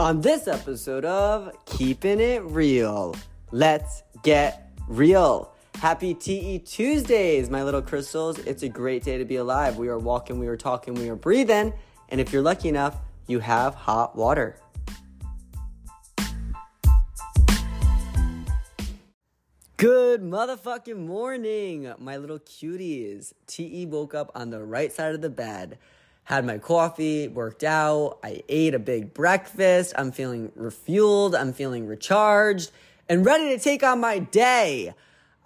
On this episode of Keeping It Real, let's get real. Happy TE Tuesdays, my little crystals. It's a great day to be alive. We are walking, we are talking, we are breathing. And if you're lucky enough, you have hot water. Good motherfucking morning, my little cuties. TE woke up on the right side of the bed, had my coffee, worked out, I ate a big breakfast. I'm feeling refueled, I'm feeling recharged, and ready to take on my day.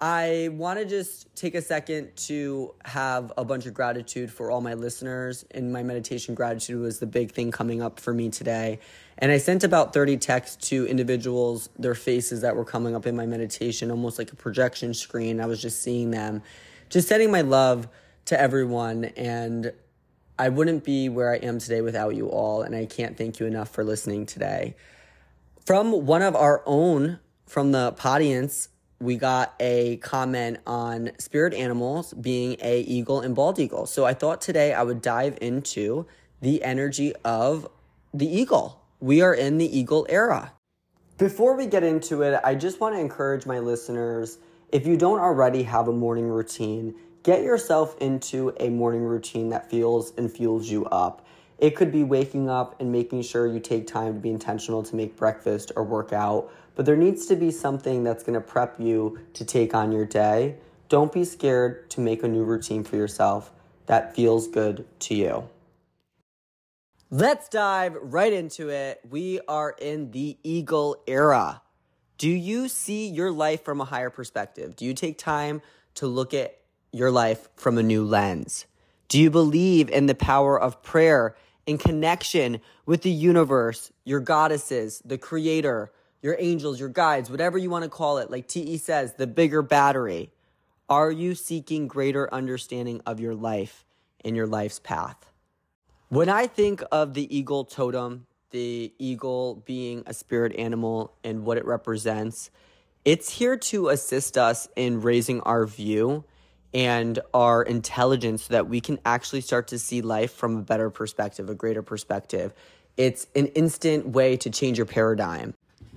I want to just take a second to have a bunch of gratitude for all my listeners. In my meditation, gratitude was the big thing coming up for me today. And I sent about 30 texts to individuals, their faces that were coming up in my meditation, almost like a projection screen. I was just seeing them, just sending my love to everyone. And I wouldn't be where I am today without you all. And I can't thank you enough for listening today. From one of our own, from the audience, we got a comment on spirit animals being a eagle and bald eagle. So I thought today I would dive into the energy of the eagle. We are in the eagle era. Before we get into it, I just want to encourage my listeners if you don't already have a morning routine, get yourself into a morning routine that feels and fuels you up. It could be waking up and making sure you take time to be intentional to make breakfast or work out but there needs to be something that's going to prep you to take on your day. Don't be scared to make a new routine for yourself that feels good to you. Let's dive right into it. We are in the Eagle era. Do you see your life from a higher perspective? Do you take time to look at your life from a new lens? Do you believe in the power of prayer in connection with the universe, your goddesses, the creator, your angels, your guides, whatever you want to call it, like TE says, the bigger battery. Are you seeking greater understanding of your life and your life's path? When I think of the eagle totem, the eagle being a spirit animal and what it represents, it's here to assist us in raising our view and our intelligence so that we can actually start to see life from a better perspective, a greater perspective. It's an instant way to change your paradigm.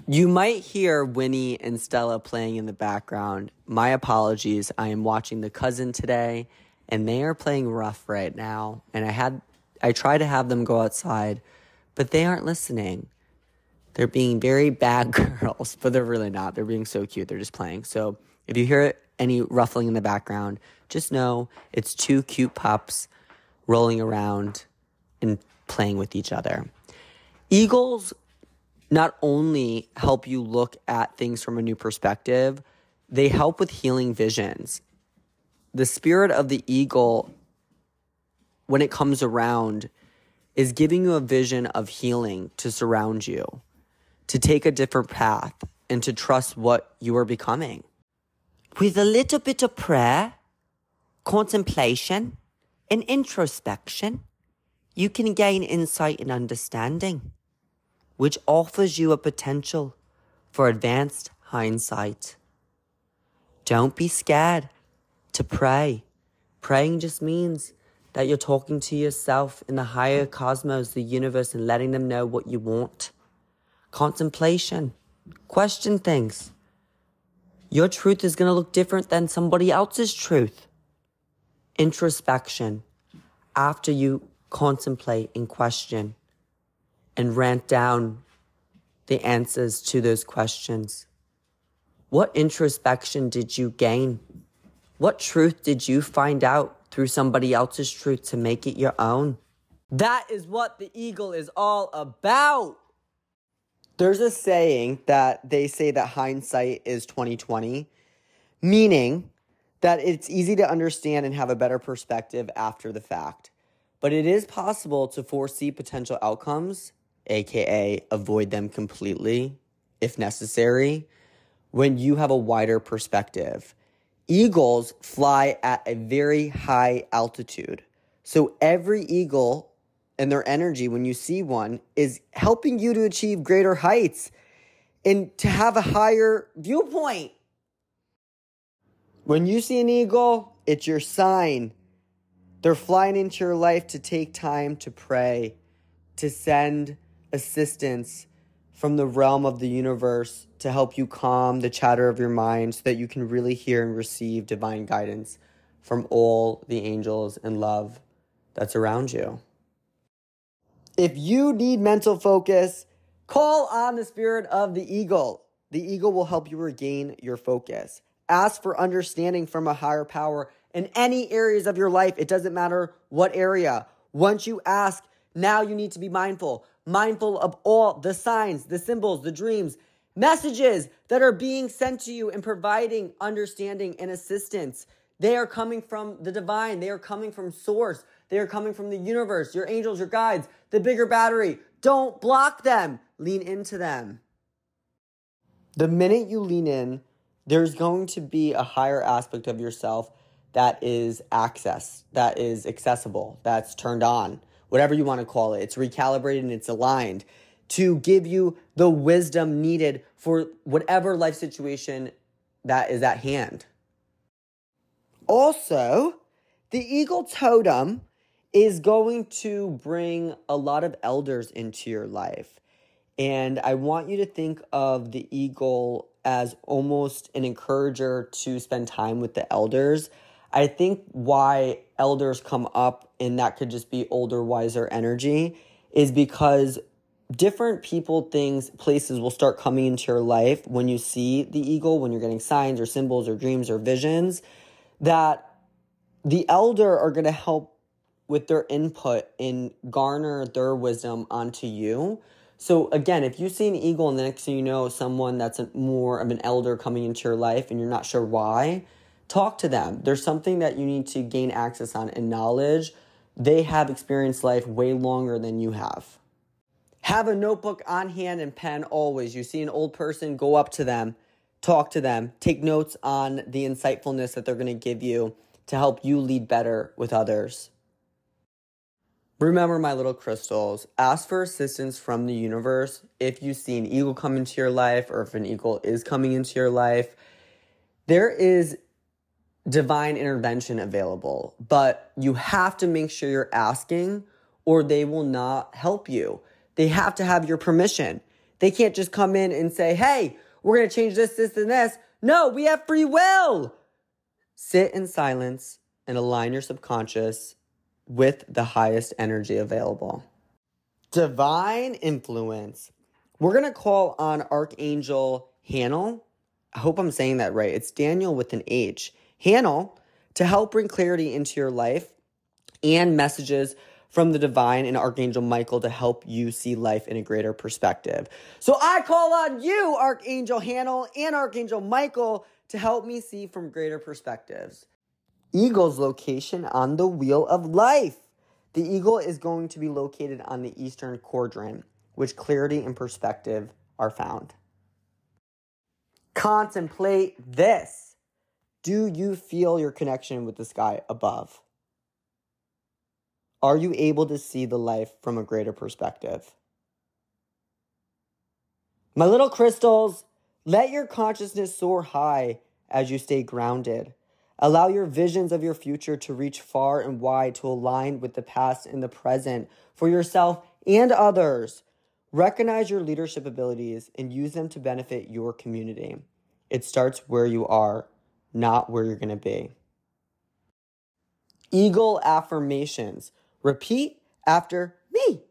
You might hear Winnie and Stella playing in the background. My apologies. I am watching The Cousin today and they are playing rough right now. And I had I try to have them go outside, but they aren't listening. They're being very bad girls, but they're really not. They're being so cute. They're just playing. So if you hear any ruffling in the background, just know it's two cute pups rolling around and playing with each other. Eagles not only help you look at things from a new perspective, they help with healing visions. The spirit of the eagle, when it comes around, is giving you a vision of healing to surround you, to take a different path, and to trust what you are becoming. With a little bit of prayer, contemplation, and introspection, you can gain insight and understanding which offers you a potential for advanced hindsight. Don't be scared to pray. Praying just means that you're talking to yourself in the higher cosmos, the universe, and letting them know what you want. Contemplation. Question things. Your truth is going to look different than somebody else's truth. Introspection. After you contemplate and question, and rant down the answers to those questions. What introspection did you gain? What truth did you find out through somebody else's truth to make it your own? That is what the eagle is all about. There's a saying that they say that hindsight is 2020, meaning that it's easy to understand and have a better perspective after the fact. But it is possible to foresee potential outcomes aka avoid them completely if necessary, when you have a wider perspective. Eagles fly at a very high altitude. So every eagle and their energy, when you see one, is helping you to achieve greater heights and to have a higher viewpoint. When you see an eagle, it's your sign. They're flying into your life to take time to pray, to send assistance from the realm of the universe to help you calm the chatter of your mind so that you can really hear and receive divine guidance from all the angels and love that's around you. If you need mental focus, call on the spirit of the eagle. The eagle will help you regain your focus. Ask for understanding from a higher power in any areas of your life. It doesn't matter what area. Once you ask, now you need to be mindful mindful of all the signs, the symbols, the dreams, messages that are being sent to you and providing understanding and assistance. They are coming from the divine, they are coming from source, they are coming from the universe, your angels, your guides, the bigger battery. Don't block them, lean into them. The minute you lean in, there's going to be a higher aspect of yourself that is access, that is accessible, that's turned on whatever you want to call it. It's recalibrated and it's aligned to give you the wisdom needed for whatever life situation that is at hand. Also, the eagle totem is going to bring a lot of elders into your life. And I want you to think of the eagle as almost an encourager to spend time with the elders. I think why elders come up and that could just be older, wiser energy is because different people, things, places will start coming into your life when you see the eagle, when you're getting signs or symbols or dreams or visions, that the elder are going to help with their input and garner their wisdom onto you. So again, if you see an eagle and the next thing you know, someone that's more of an elder coming into your life and you're not sure why, talk to them. There's something that you need to gain access on and knowledge. They have experienced life way longer than you have. Have a notebook on hand and pen always. You see an old person, go up to them, talk to them, take notes on the insightfulness that they're going to give you to help you lead better with others. Remember, my little crystals, ask for assistance from the universe if you see an eagle come into your life or if an eagle is coming into your life. There is divine intervention available, but you have to make sure you're asking or they will not help you. They have to have your permission. They can't just come in and say, hey, we're going to change this, this, and this. No, we have free will. Sit in silence and align your subconscious with the highest energy available. Divine influence. We're going to call on Archangel Haniel. I hope I'm saying that right. It's Daniel with an H. Haniel to help bring clarity into your life and messages from the divine and Archangel Michael to help you see life in a greater perspective. So I call on you, Archangel Haniel and Archangel Michael, to help me see from greater perspectives. Eagle's location on the wheel of life. The eagle is going to be located on the eastern quadrant, which clarity and perspective are found. Contemplate this. Do you feel your connection with the sky above? Are you able to see the life from a greater perspective? My little crystals, let your consciousness soar high as you stay grounded. Allow your visions of your future to reach far and wide to align with the past and the present for yourself and others. Recognize your leadership abilities and use them to benefit your community. It starts where you are not where you're going to be. Eagle affirmations. Repeat after me.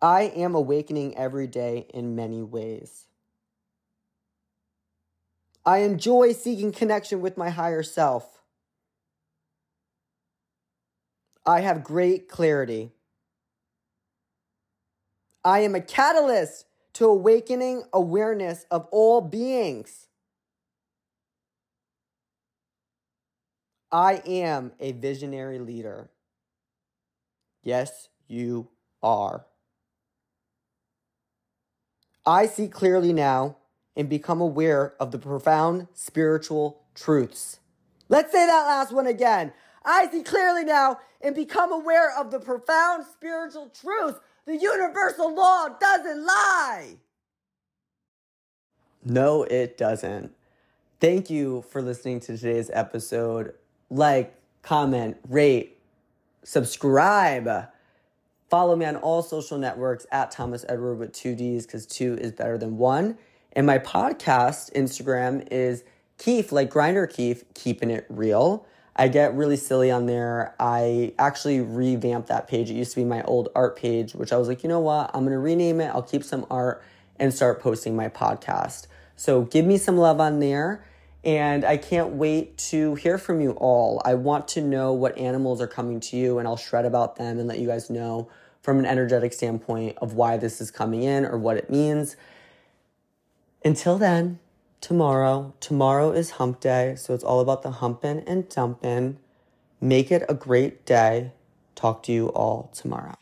I am awakening every day in many ways. I enjoy seeking connection with my higher self. I have great clarity. I am a catalyst to awakening awareness of all beings. I am a visionary leader. Yes, you are. I see clearly now and become aware of the profound spiritual truths. Let's say that last one again. I see clearly now and become aware of the profound spiritual truths. The universal law doesn't lie. No, it doesn't. Thank you for listening to today's episode like, comment, rate, subscribe. Follow me on all social networks at Thomas Edward with two D's because two is better than one. And my podcast Instagram is Keef, like Grinder Keef, keeping it real. I get really silly on there. I actually revamped that page. It used to be my old art page, which I was like, you know what? I'm going to rename it. I'll keep some art and start posting my podcast. So give me some love on there. And I can't wait to hear from you all. I want to know what animals are coming to you, and I'll shred about them and let you guys know from an energetic standpoint of why this is coming in or what it means. Until then, tomorrow. Tomorrow is hump day, so it's all about the humping and dumping. Make it a great day. Talk to you all tomorrow.